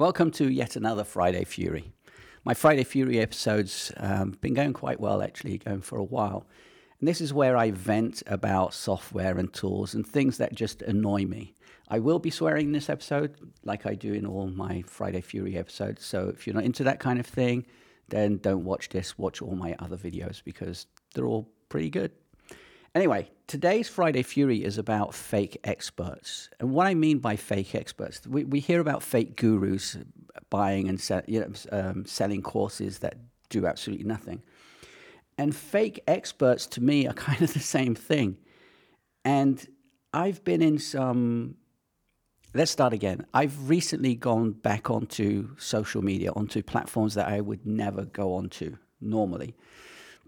Welcome to yet another Friday Fury. My Friday Fury episodes um, been going quite well, actually, going for a while. And this is where I vent about software and tools and things that just annoy me. I will be swearing in this episode, like I do in all my Friday Fury episodes. So if you're not into that kind of thing, then don't watch this. Watch all my other videos because they're all pretty good. Anyway, today's Friday Fury is about fake experts. And what I mean by fake experts, we, we hear about fake gurus buying and you know, um, selling courses that do absolutely nothing. And fake experts to me are kind of the same thing. And I've been in some. Let's start again. I've recently gone back onto social media, onto platforms that I would never go onto normally.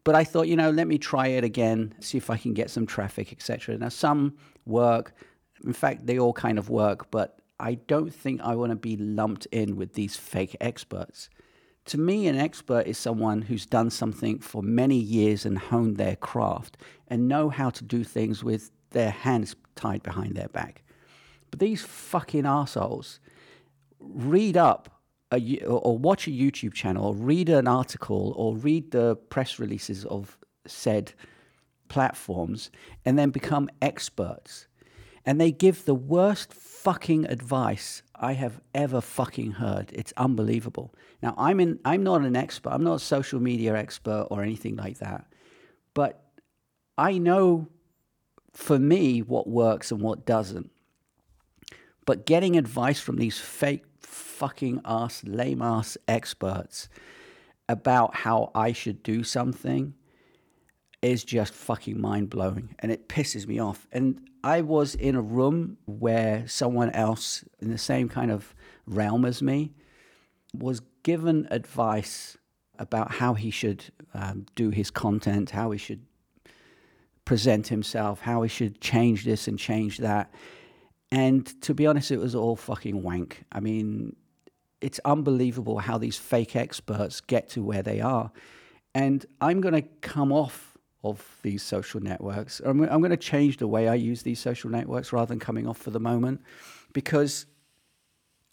But I thought, you know, let me try it again, see if I can get some traffic, etc. Now, some work. In fact, they all kind of work, but I don't think I want to be lumped in with these fake experts. To me, an expert is someone who's done something for many years and honed their craft and know how to do things with their hands tied behind their back. But these fucking assholes read up a, or watch a YouTube channel or read an article or read the press releases of said platforms and then become experts. And they give the worst fucking advice I have ever fucking heard. It's unbelievable. Now I'm in I'm not an expert. I'm not a social media expert or anything like that. But I know for me what works and what doesn't. But getting advice from these fake fucking ass, lame ass experts about how I should do something is just fucking mind blowing and it pisses me off. And I was in a room where someone else in the same kind of realm as me was given advice about how he should um, do his content, how he should present himself, how he should change this and change that. And to be honest, it was all fucking wank. I mean, it's unbelievable how these fake experts get to where they are. And I'm going to come off of these social networks. I'm, I'm going to change the way I use these social networks rather than coming off for the moment because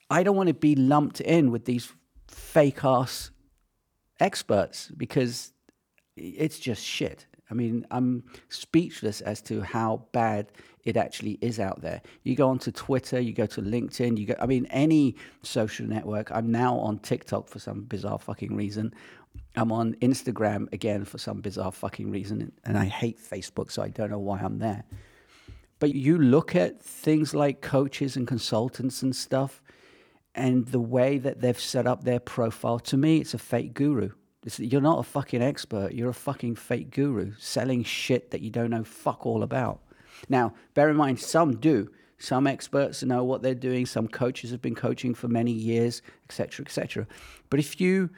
I don't want to be lumped in with these fake ass experts because it's just shit. I mean, I'm speechless as to how bad it actually is out there. You go onto Twitter, you go to LinkedIn, you go, I mean, any social network. I'm now on TikTok for some bizarre fucking reason. I'm on Instagram again for some bizarre fucking reason. And I hate Facebook, so I don't know why I'm there. But you look at things like coaches and consultants and stuff, and the way that they've set up their profile, to me, it's a fake guru. You're not a fucking expert. You're a fucking fake guru selling shit that you don't know fuck all about. Now, bear in mind, some do. Some experts know what they're doing. Some coaches have been coaching for many years, etc., etc. But if you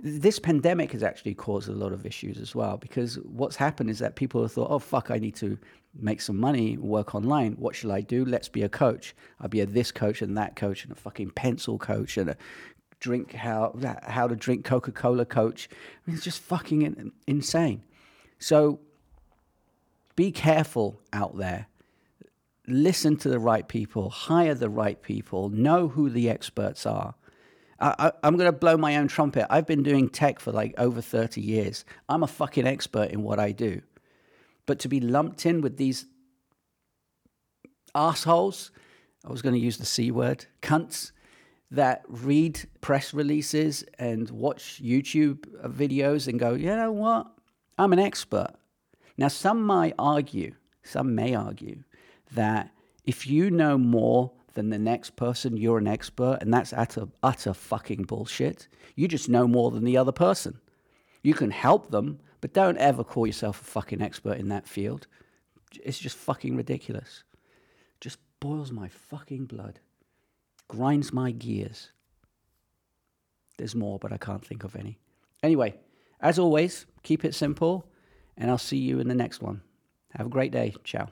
this pandemic has actually caused a lot of issues as well because what's happened is that people have thought, oh, fuck, I need to make some money, work online. What shall I do? Let's be a coach. I'll be a this coach and that coach and a fucking pencil coach and a drink how how to drink Coca Cola coach. I mean, it's just fucking insane. So be careful out there. Listen to the right people, hire the right people, know who the experts are. I, am going to blow my own trumpet. I've been doing tech for like over 30 years. I'm a fucking expert in what I do. But to be lumped in with these assholes, I was going to use the C word, cunts, that read press releases and watch YouTube videos and go, you know what? I'm an expert. Now, some might argue, some may argue, that if you know more than the next person, you're an expert, and that's utter, utter fucking bullshit. You just know more than the other person. You can help them, but don't ever call yourself a fucking expert in that field. It's just fucking ridiculous. Just boils my fucking blood grinds my gears. There's more, but I can't think of any. Anyway, as always, keep it simple, and I'll see you in the next one. Have a great day. Ciao.